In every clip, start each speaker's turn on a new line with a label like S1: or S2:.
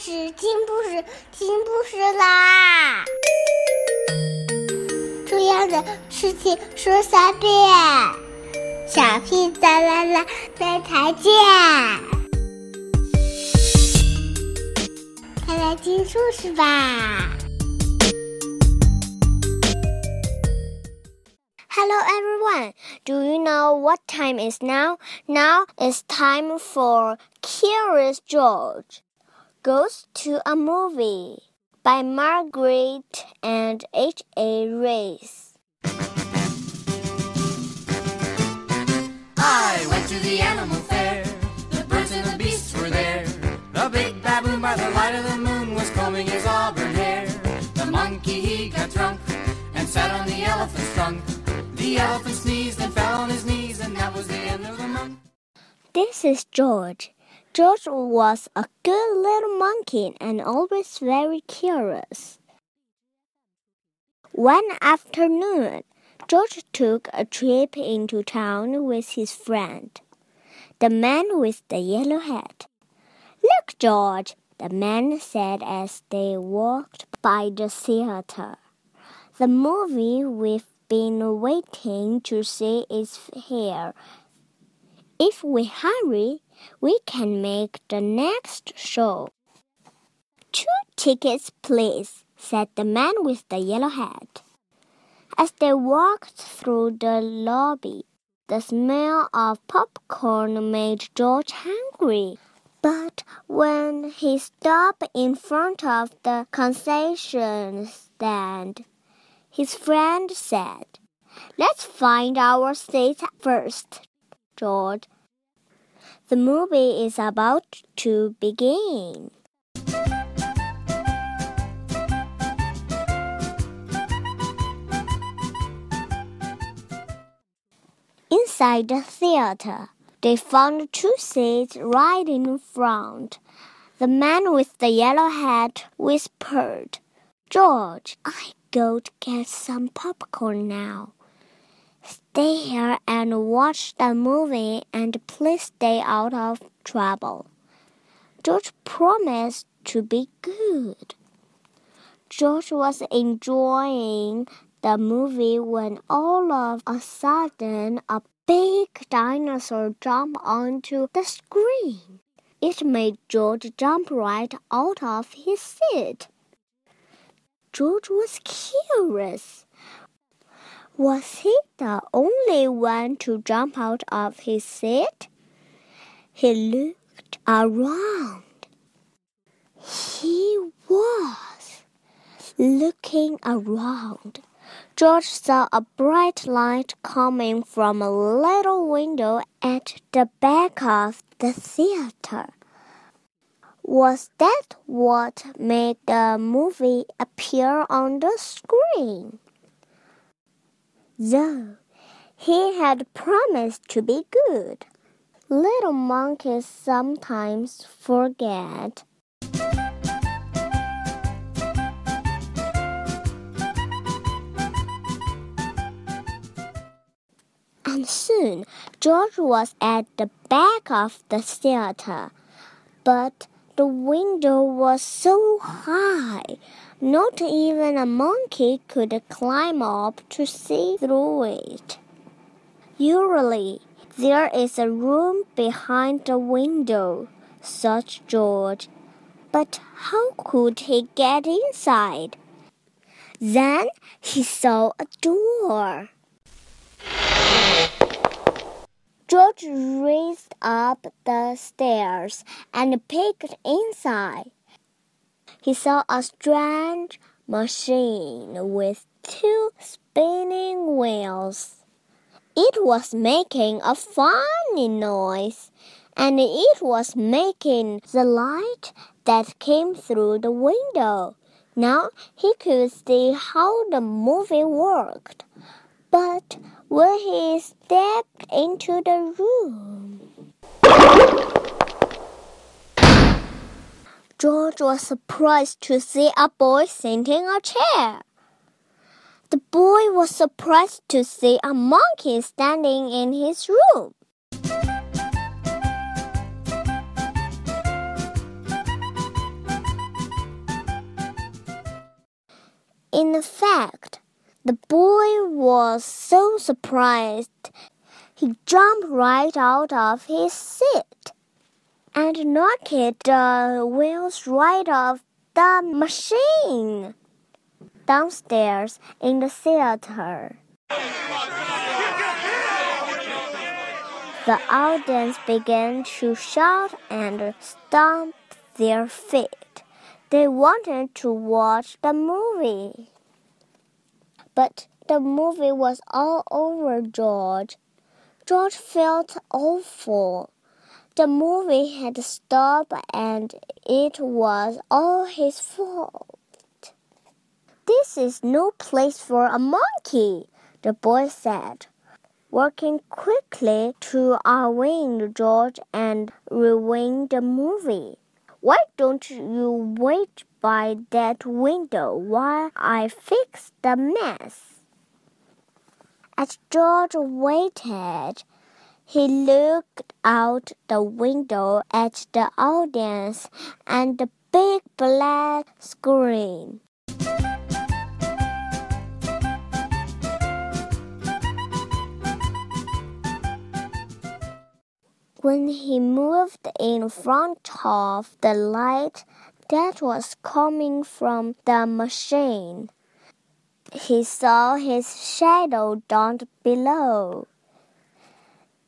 S1: 事，听故事，听故事啦！重要的事情说三遍，小屁哒啦啦，明天见！快来听故事吧！
S2: Hello everyone. Do you know what time is now? Now it's time for Curious George Goes to a Movie by Margaret and H. A. Rey.
S3: I went to the animal fair. The birds and the beasts were there. The big baboon by the light of the moon was combing his auburn hair. The monkey he got drunk and sat on the elephant's trunk. The elephant sneezed and fell on his knees, and that was the end of the month.
S2: This is George. George was a good little monkey and always very curious. One afternoon, George took a trip into town with his friend, the man with the yellow hat. Look, George, the man said as they walked by the theater. The movie we've been waiting to see is here. If we hurry, we can make the next show. Two tickets, please, said the man with the yellow hat. As they walked through the lobby, the smell of popcorn made George hungry. But when he stopped in front of the concession stand, his friend said, Let's find our seats first, George. The movie is about to begin. Inside the theater, they found two seats right in front. The man with the yellow hat whispered, George, I go to get some popcorn now. Stay here and watch the movie and please stay out of trouble. George promised to be good. George was enjoying the movie when all of a sudden a big dinosaur jumped onto the screen. It made George jump right out of his seat. George was curious. Was he the only one to jump out of his seat? He looked around. He was looking around. George saw a bright light coming from a little window at the back of the theater. Was that what made the movie appear on the screen? Though he had promised to be good. Little monkeys sometimes forget. And soon George was at the back of the theater, but the window was so high not even a monkey could climb up to see through it. Usually, there is a room behind the window, thought George. But how could he get inside? Then he saw a door. George raced up the stairs and peeked inside he saw a strange machine with two spinning wheels. It was making a funny noise, and it was making the light that came through the window. Now he could see how the movie worked. But when he stepped into the room, George was surprised to see a boy sitting a chair. The boy was surprised to see a monkey standing in his room. In fact, the boy was so surprised he jumped right out of his seat and knocked the uh, wheels right off the machine downstairs in the theater. The audience began to shout and stomp their feet. They wanted to watch the movie. But the movie was all over George. George felt awful. The movie had stopped and it was all his fault. This is no place for a monkey, the boy said working quickly to unwind George and rewind the movie. Why don't you wait by that window while I fix the mess? As George waited, he looked out the window at the audience and the big black screen. when he moved in front of the light that was coming from the machine. He saw his shadow down below.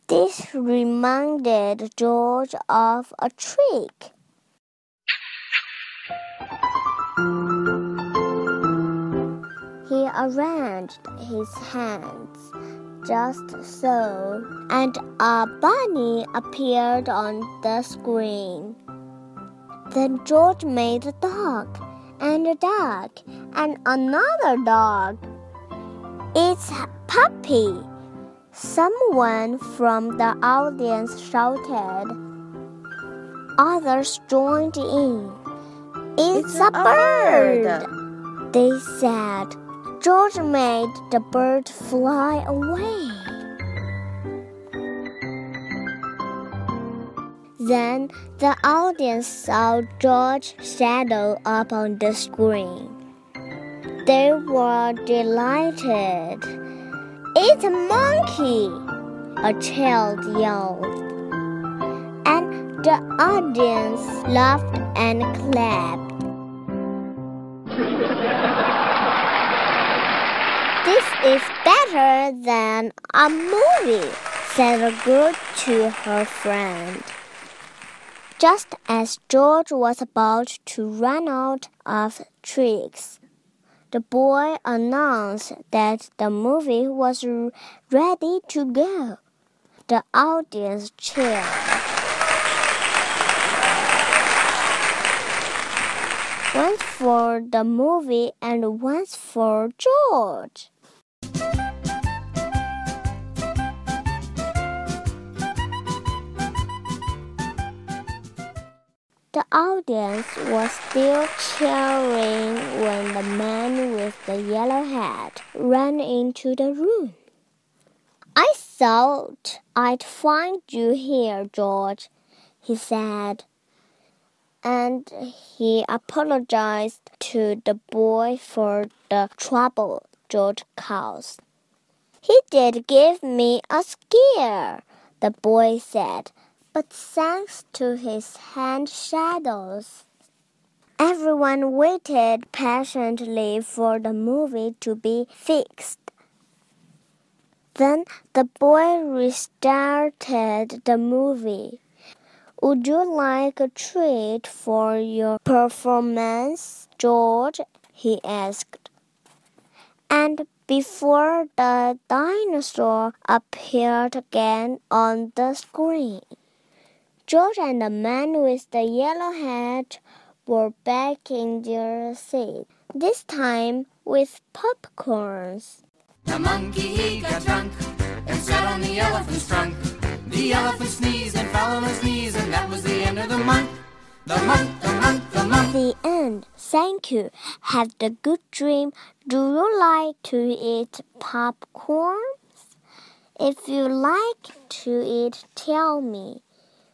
S2: This reminded George of a trick. He arranged his hands just so, and a bunny appeared on the screen. Then George made a dog, and a dog, and another dog. It's a puppy! Someone from the audience shouted. Others joined in. It's, it's a, a bird. bird, they said. George made the bird fly away. Then the audience saw George's shadow up on the screen. They were delighted. It's a monkey, a child yelled. And the audience laughed and clapped. This is better than a movie, said the girl to her friend. Just as George was about to run out of tricks, the boy announced that the movie was ready to go. The audience cheered. Once for the movie and once for George. The audience was still cheering when the man with the yellow hat ran into the room. I thought I'd find you here, George, he said. And he apologized to the boy for the trouble George caused. He did give me a scare, the boy said but thanks to his hand shadows. Everyone waited patiently for the movie to be fixed. Then the boy restarted the movie. Would you like a treat for your performance, George? he asked. And before the dinosaur appeared again on the screen. George and the man with the yellow hat were back in their seat, this time with popcorns.
S3: The monkey he got drunk and sat on the elephant's trunk. The elephant sneezed and fell on his knees, and that was the end of the month. The month, the month, the month.
S2: The end. Thank you. Have a good dream. Do you like to eat popcorns? If you like to eat, tell me.